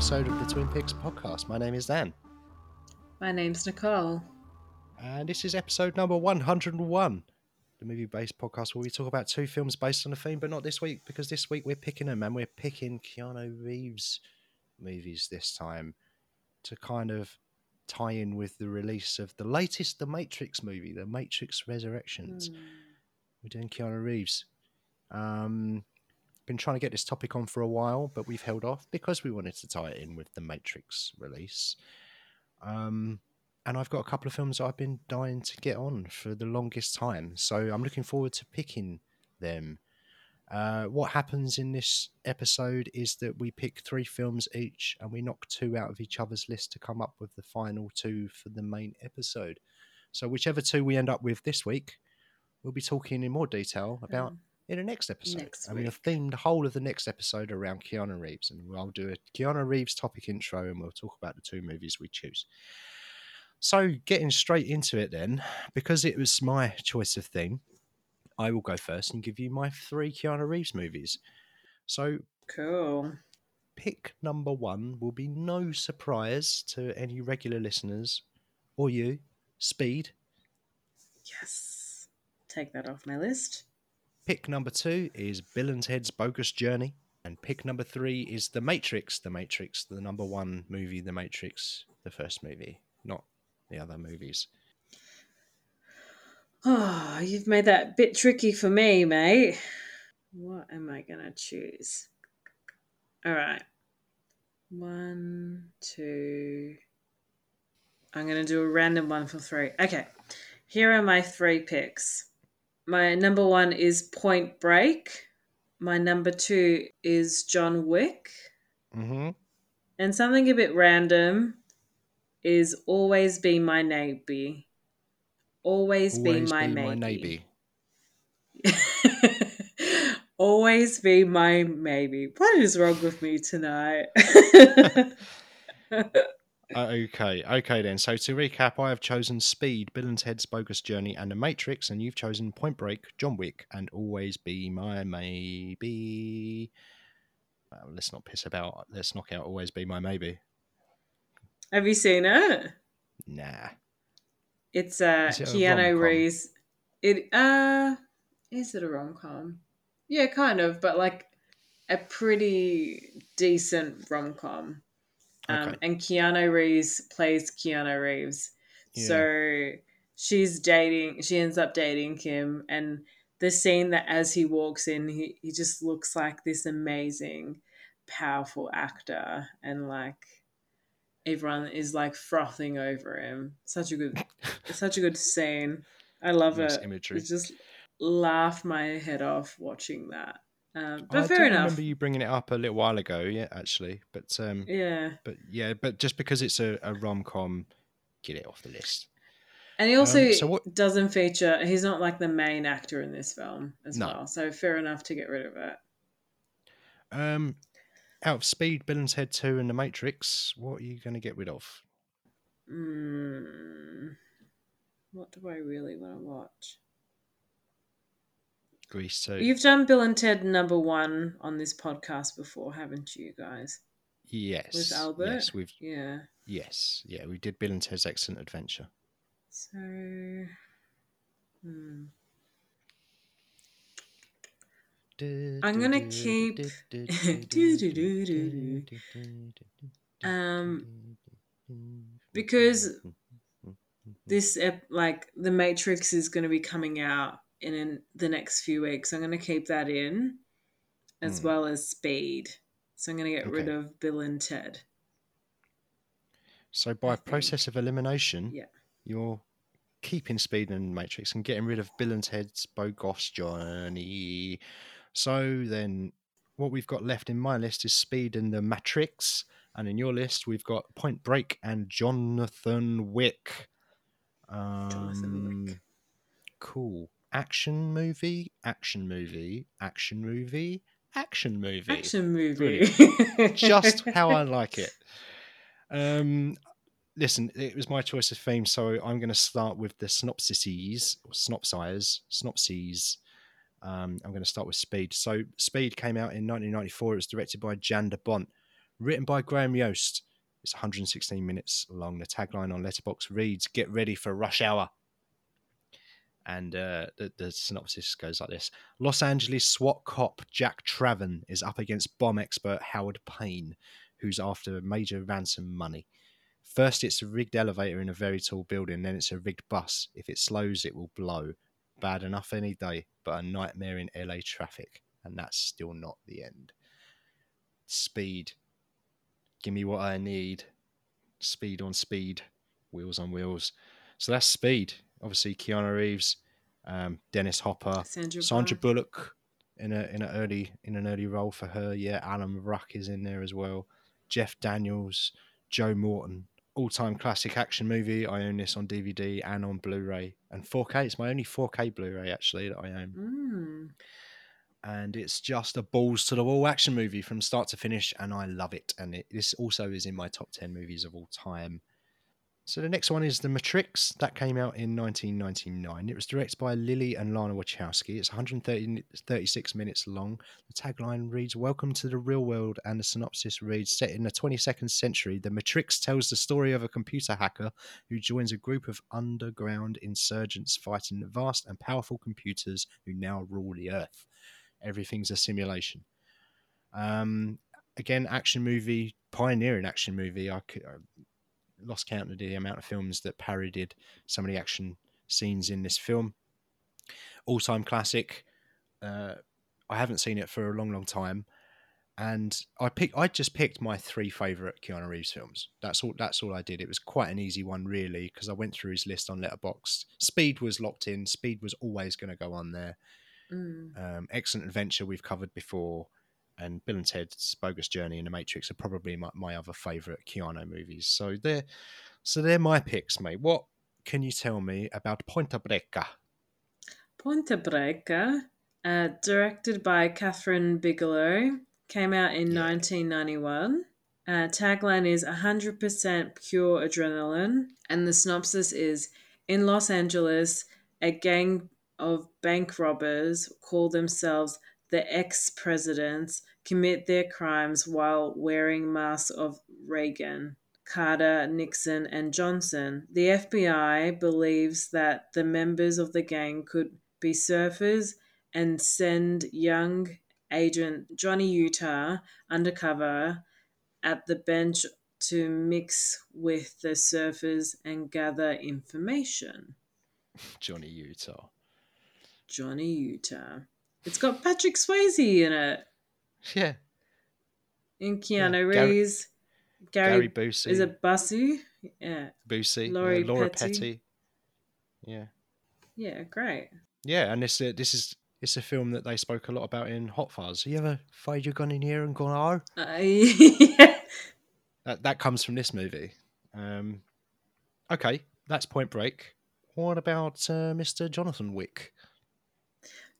podcast. My name is Dan. My name's Nicole. And this is episode number 101, the movie based podcast where we talk about two films based on a theme, but not this week because this week we're picking them and we're picking Keanu Reeves movies this time to kind of tie in with the release of the latest The Matrix movie, The Matrix Resurrections. Hmm. We're doing Keanu Reeves. Um, been trying to get this topic on for a while, but we've held off because we wanted to tie it in with the Matrix release. Um, and I've got a couple of films I've been dying to get on for the longest time, so I'm looking forward to picking them. Uh, what happens in this episode is that we pick three films each, and we knock two out of each other's list to come up with the final two for the main episode. So, whichever two we end up with this week, we'll be talking in more detail about Um, in the next episode. Next and we'll theme the whole of the next episode around Keanu Reeves, and I'll do a Keanu Reeves topic intro, and we'll talk about the two movies we choose. So, getting straight into it, then, because it was my choice of theme, I will go first and give you my three Keanu Reeves movies. So, Cool. pick number one will be no surprise to any regular listeners or you. Speed. Yes. Take that off my list. Pick number two is Bill and Ted's Bogus Journey. And pick number three is The Matrix. The Matrix, the number one movie, The Matrix, the first movie, not the other movies. Oh, you've made that bit tricky for me, mate. What am I going to choose? All right. One, two. I'm going to do a random one for three. Okay. Here are my three picks. My number one is Point Break. My number two is John Wick. Mm-hmm. And something a bit random is always be my neighbor. Always, be my maybe. always be my maybe. What is wrong with me tonight? Uh, okay, okay then. So to recap, I have chosen Speed, Bill and Ted's Bogus Journey, and The Matrix, and you've chosen Point Break, John Wick, and Always Be My Maybe. Well, let's not piss about. Let's knock out Always Be My Maybe. Have you seen it? Nah. It's uh it Keanu? Reeves. It uh is it a rom com? Yeah, kind of, but like a pretty decent rom com. Um, Okay. and Keanu Reeves plays Keanu Reeves. Yeah. So she's dating, she ends up dating him. And the scene that as he walks in, he, he just looks like this amazing, powerful actor. And like everyone is like frothing over him. Such a good, such a good scene. I love Nice it. imagery. It just laughed my head off watching that. Um, but I fair enough. remember you bringing it up a little while ago, yeah, actually. But um, Yeah. but yeah, but just because it's a, a rom com, get it off the list. And he also Um, so what- doesn't feature. He's not like the main actor in this film as No. well. So fair enough to get rid of it. Um, out of Speed, Bill and Ted Two, and The Matrix, what are you going to get rid of? Mm, what do I really want to watch? Grease Two. You've done Bill and Ted number one on this podcast before, haven't you guys? Yes. With Albert. Yes, we've Yeah. yes, yeah, we did Bill and Ted's Excellent Adventure. So. Hmm. I'm gonna keep- Um, because this ep- like the matrix is going to be coming out in an, the next few weeks i'm going to keep that in as Hmm. well as speed so i'm going to get rid of bill and ted So by process of elimination, Yeah. you're keeping Speed and Matrix and getting rid of Bill and Ted's Bogus Journey. So then, what we've got left in my list is Speed and the Matrix, and in your list we've got Point Break and Jonathan Wick. Jonathan Wick. Um, Cool. Action movie, action movie, action movie, action movie action movie just how I like it. Um, listen, it was my choice of theme, so I'm going to start with the synopsises, or synopsize, synopses. Um, I'm going to start with Speed. So, Speed came out in 1994. It was directed by Jan de Bont, written by Graham Yost, It's 116 minutes long. The tagline on Letterboxd reads, "Get ready for rush hour." And uh, the, the synopsis goes like this: Los Angeles SWAT cop Jack Traven is up against bomb expert Howard Payne, who's after a major ransom money. First, it's a rigged elevator in a very tall building, then it's a rigged bus. If it slows, it will blow. Bad enough any day, but a nightmare in LA traffic. And that's still not the end. Speed. Give me what I need. Speed on speed. Wheels on wheels. So that's speed. Obviously, Keanu Reeves, um, Dennis Hopper, Sandra, Sandra Bullock. In a in an early in an early role for her. Yeah, Alan Ruck is in there as well. Jeff Daniels, Joe Morton, all time classic action movie. I own this on DVD and on Blu-ray and 4K. It's my only 4K Blu-ray actually that I own, Mm. and it's just a balls to the wall action movie from start to finish, and I love it. And it, this also is in my top 10 movies of all time. So the next one is The Matrix. That came out in 1999. It was directed by Lily and Lana Wachowski. It's 130 36 minutes long. The tagline reads, Welcome to the real world, and the synopsis reads, Set in the 22nd century, The Matrix tells the story of a computer hacker who joins a group of underground insurgents fighting vast and powerful computers who now rule the earth. Everything's a simulation. Um, again, action movie, pioneering action movie. I could, I lost count of the amount of films that parodied some of the action scenes in this film. All time classic. Uh, I haven't seen it for a long, long time, and I pick. I just picked my three favorite Keanu Reeves films. That's all. That's all I did. It was quite an easy one, really, because I went through his list on Letterboxd. Speed was locked in. Speed was always going to go on there. Mm. Um, Excellent Adventure we've covered before, and Bill and Ted's Bogus Journey and The Matrix are probably my, my other favourite Keanu movies. So they're so they're my picks, mate. What can you tell me about Pointa Breca? Ponte Breca, uh, directed by Kathryn Bigelow, came out in Yeah. 1991. Uh, tagline is 100% pure adrenaline, and the synopsis is In Los Angeles, a gang of bank robbers call themselves the ex presidents commit their crimes while wearing masks of Reagan. Carter, Nixon, and Johnson. The FBI believes that the members of the gang could be surfers and send young agent Johnny Utah undercover at the bench to mix with the surfers and gather information. Johnny Utah. Johnny Utah. It's got Patrick Swayze in it. Yeah. In Keanu Gary- Reeves. Gary, Gary, Busey. is it Bussy? Yeah. Busey? Lori yeah, Laura Petty. Petty. Yeah. Yeah, great. Yeah, and this uh, this is it's a film that they spoke a lot about in Hot Fuzz. You ever fired your gun in here and gone, oh? Uh, yeah. That that comes from this movie. Um, okay, that's Point Break. What about uh, Mr. Jonathan Wick?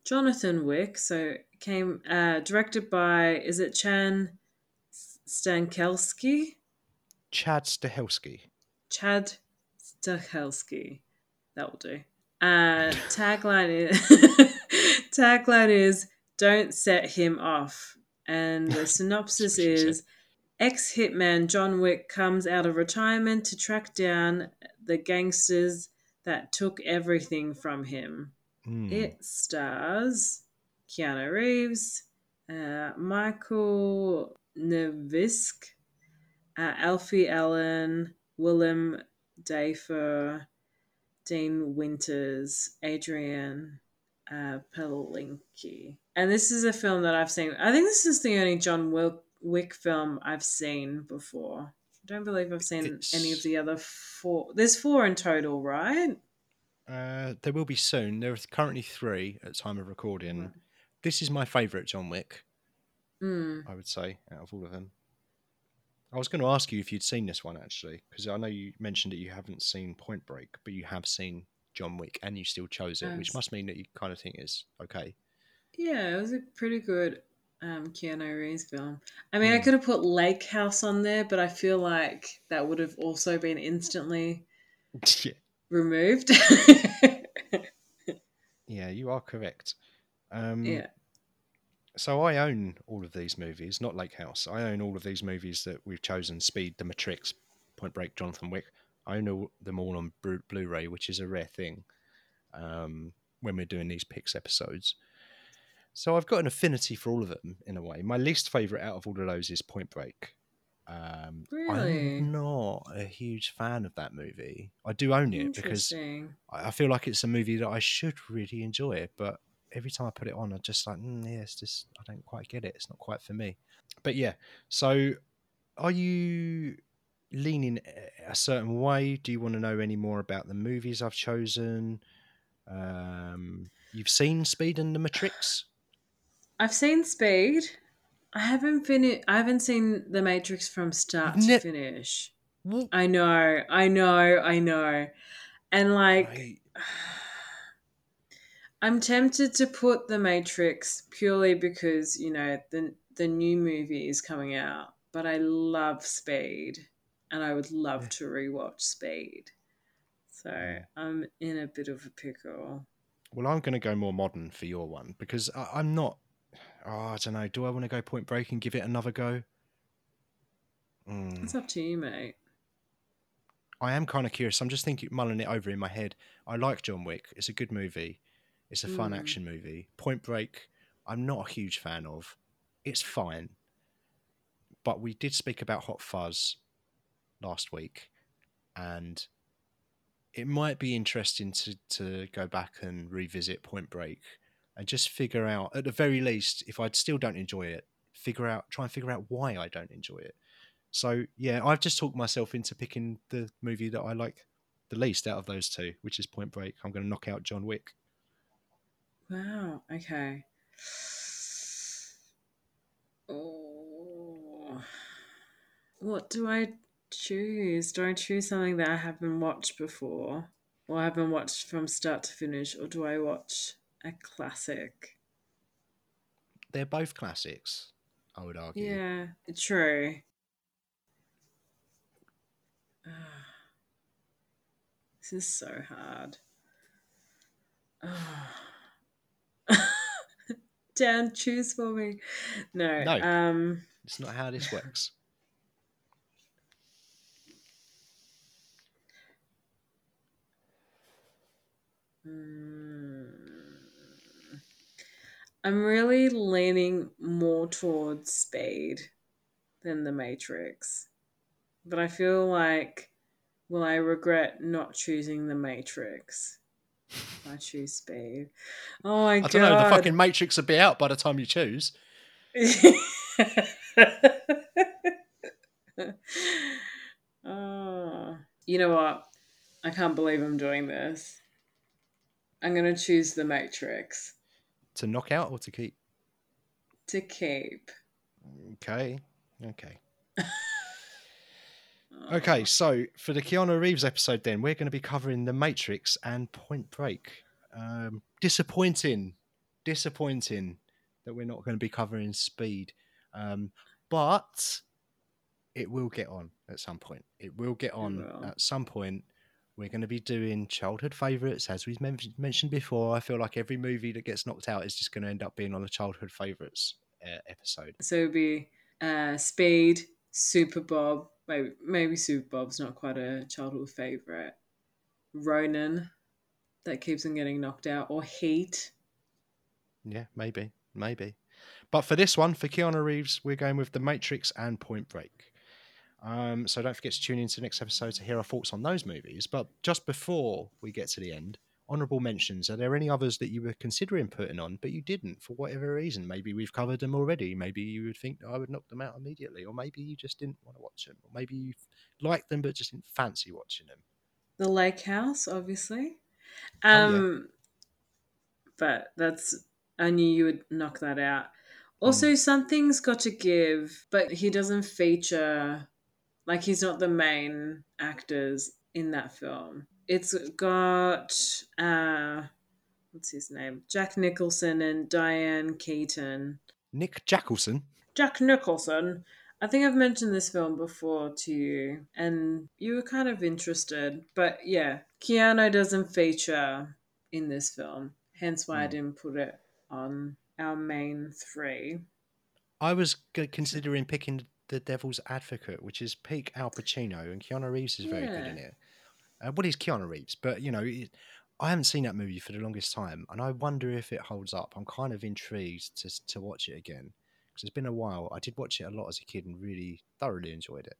Jonathan Wick. So came uh, directed by is it Chan Stankelsky? Chad Stahelski. Chad Stahelski. That will do. Uh, tagline is tagline is "Don't set him off," and the synopsis That's what she said. is: ex hitman John Wick comes out of retirement to track down the gangsters that took everything from him. Hmm. It stars Keanu Reeves, uh, Michael Nevisk, uh, Alfie Allen, Willem Dafoe, Dean Winters, Adrian uh, Palinki. And this is a film that I've seen. I think this is the only John Wick film I've seen before. I don't believe I've seen It's- any of the other four. There's four in total, right? Uh, there will be soon. There are currently three at time of recording. Right. This is my favourite John Wick. Mm. I would say out of all of them. I was going to ask you if you'd seen this one actually, because I know you mentioned that you haven't seen Point Break, but you have seen John Wick, and you still chose it, which must mean that you kind of think it's okay. Yeah, it was a pretty good um, Keanu Reeves film. I mean, I Hmm. could have put Lake House on there, but I feel like that would have also been instantly yeah. Removed. yeah, you are correct. Um, yeah. so I own all of these movies, not Lake House. I own all of these movies that we've chosen: Speed, The Matrix, Point Break, Jonathan Wick. I own all, them all on Blu- Blu-ray, which is a rare thing um, when we're doing these picks episodes. So I've got an affinity for all of them in a way. My least favorite out of all of those is Point Break. Um, Really? I'm not a huge fan of that movie. I do own it because I feel like it's a movie that I should really enjoy, but every time I put it on, I'm just like, mm, yeah, it's just I don't quite get it. It's not quite for me. But yeah, so are you leaning a certain way? Do you want to know any more about the movies I've chosen? Um, you've seen Speed and the Matrix. I've seen Speed. I haven't finished. I haven't seen The Matrix from start You've to finish. What? I know, I know, I know, and like. Right. I'm tempted to put The Matrix purely because, you know, the the new movie is coming out, but I love Speed and I would love Yeah. to rewatch Speed. So mm. I'm in a bit of a pickle. Well, I'm going to go more modern for your one because I, I'm not. Oh, I don't know. Do I want to go Point Break and give it another go? Mm. It's up to you, mate. I am kind of curious. I'm just thinking, mulling it over in my head. I like John Wick. It's a good movie. It's a fun Mm. action movie. Point Break, I'm not a huge fan of. It's fine. But we did speak about Hot Fuzz last week, and it might be interesting to, to go back and revisit Point Break and just figure out, at the very least, if I still don't enjoy it, figure out, try and figure out why I don't enjoy it. So yeah, I've just talked myself into picking the movie that I like the least out of those two, which is Point Break. I'm going to knock out John Wick. Wow. Okay. Oh. What do I choose? Do I choose something that I haven't watched before? Or I haven't watched from start to finish? Or do I watch a classic? They're both classics, I would argue. Yeah, true. Ah. This is so hard. Ah. Dan, choose for me. No. No. Um. It's not how this works. mm, I'm really leaning more towards Speed than The Matrix. But I feel like, will I regret not choosing The Matrix? I choose Speed. Oh my I god. don't know. The fucking Matrix will be out by the time you choose. oh. You know what? I can't believe I'm doing this. I'm going to choose The Matrix To knock out or to keep? to keep. Okay. Okay. Okay, so for the Keanu Reeves episode, then we're going to be covering The Matrix and Point Break. Um, disappointing, disappointing that we're not going to be covering Speed, um, but it will get on at some point. It will get on will. at some point. We're going to be doing childhood favorites, as we've men- mentioned before. I feel like every movie that gets knocked out is just going to end up being on the childhood favorites uh, episode. So it'll be uh, Speed, Super Bob. Maybe, maybe Super Bob's not quite a childhood favorite. Ronin, that keeps on getting knocked out, or Heat. Yeah, maybe, maybe. But for this one, for Keanu Reeves, we're going with The Matrix and Point Break. Um, so don't forget to tune in to the next episode to hear our thoughts on those movies. But just before we get to the end, honourable mentions. Are there any others that you were considering putting on, but you didn't for whatever reason? Maybe we've covered them already. Maybe you would think I would knock them out immediately, or maybe you just didn't want to watch them, or maybe you liked them but just didn't fancy watching them. The Lake House, obviously. Oh, yeah. Um, but that's I knew you would knock that out. Also, something's got to give, but he doesn't feature like he's not the main actors in that film. It's got uh what's his name? Jack Nicholson and Diane Keaton. Nick Jackelson. Jack Nicholson. I think I've mentioned this film before to you, and you were kind of interested. But yeah, Keanu doesn't feature in this film, hence why I Mm. didn't put it on our main three. I was considering picking The Devil's Advocate, which is peak Al Pacino, and Keanu Reeves is very good in it. Uh, what is Keanu Reeves? But you know, it, I haven't seen that movie for the longest time, and I wonder if it holds up. I'm kind of intrigued to to watch it again because it's been a while. I did watch it a lot as a kid and really thoroughly enjoyed it.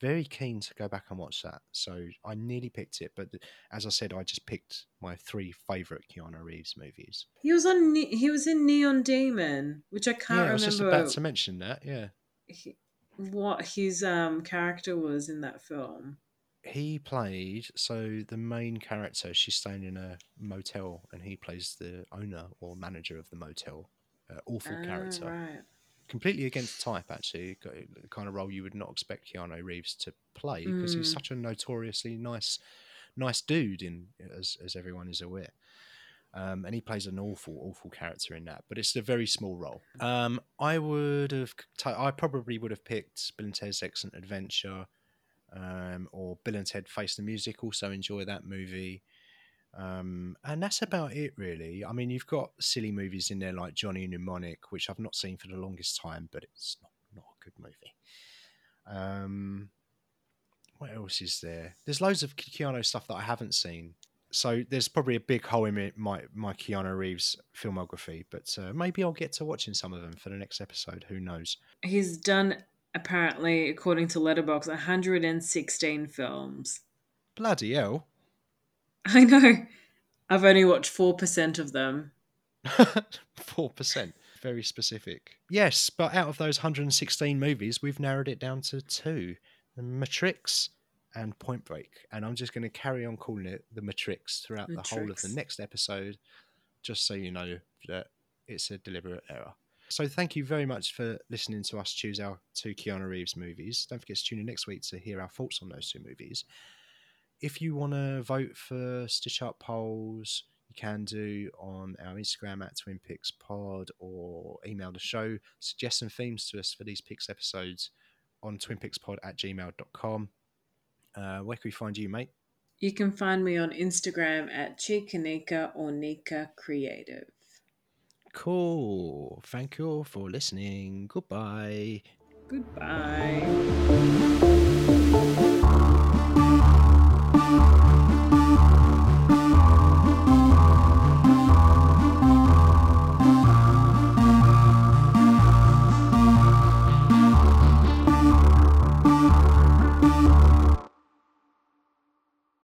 Very keen to go back and watch that. So I nearly picked it, but as I said, I just picked my three favorite Keanu Reeves movies. He was on. He was in Neon Demon, which I can't yeah, I was just remember about to mention that. Yeah. he- what his um character was in that film. he played so the main character she's staying in a motel and he plays the owner or manager of the motel uh, awful Ah, character right. completely against type actually the kind of role you would not expect keanu reeves to play because he's Mm. such a notoriously nice nice dude in as, as everyone is aware um, and he plays an awful, awful character in that, but it's a very small role. Um, I would have, ta- I probably would have picked Bill and Ted's Excellent Adventure, um, or Bill and Ted Face the Music. Also enjoy that movie. Um, and that's about it, really. I mean, you've got silly movies in there like Johnny Mnemonic, which I've not seen for the longest time, but it's not, not a good movie. Um, what else is there? There's loads of Keanu stuff that I haven't seen. So there's probably a big hole in my my, Keanu Reeves filmography, but uh, maybe I'll get to watching some of them for the next episode. Who knows? He's done apparently, according to Letterboxd, 116 films. Bloody hell! I know. I've only watched four percent of them. Four percent, very specific. Yes, but out of those 116 movies, we've narrowed it down to two: The Matrix and Point Break. And I'm just going to carry on calling it The Matrix throughout the whole of the next episode, just so you know that it's a deliberate error. So thank you very much for listening to us choose our two Keanu Reeves movies. Don't forget to tune in next week to hear our thoughts on those two movies. If you want to vote for Stitch Up polls, you can do on our Instagram at Twin Picks Pod or email the show. Suggest some themes to us for these Picks episodes on twinpixpod at gmail.com. Uh, where can we find you, mate? You can find me on Instagram at Chikanika or Nika Creative. Cool. Thank you all for listening. Goodbye. Goodbye.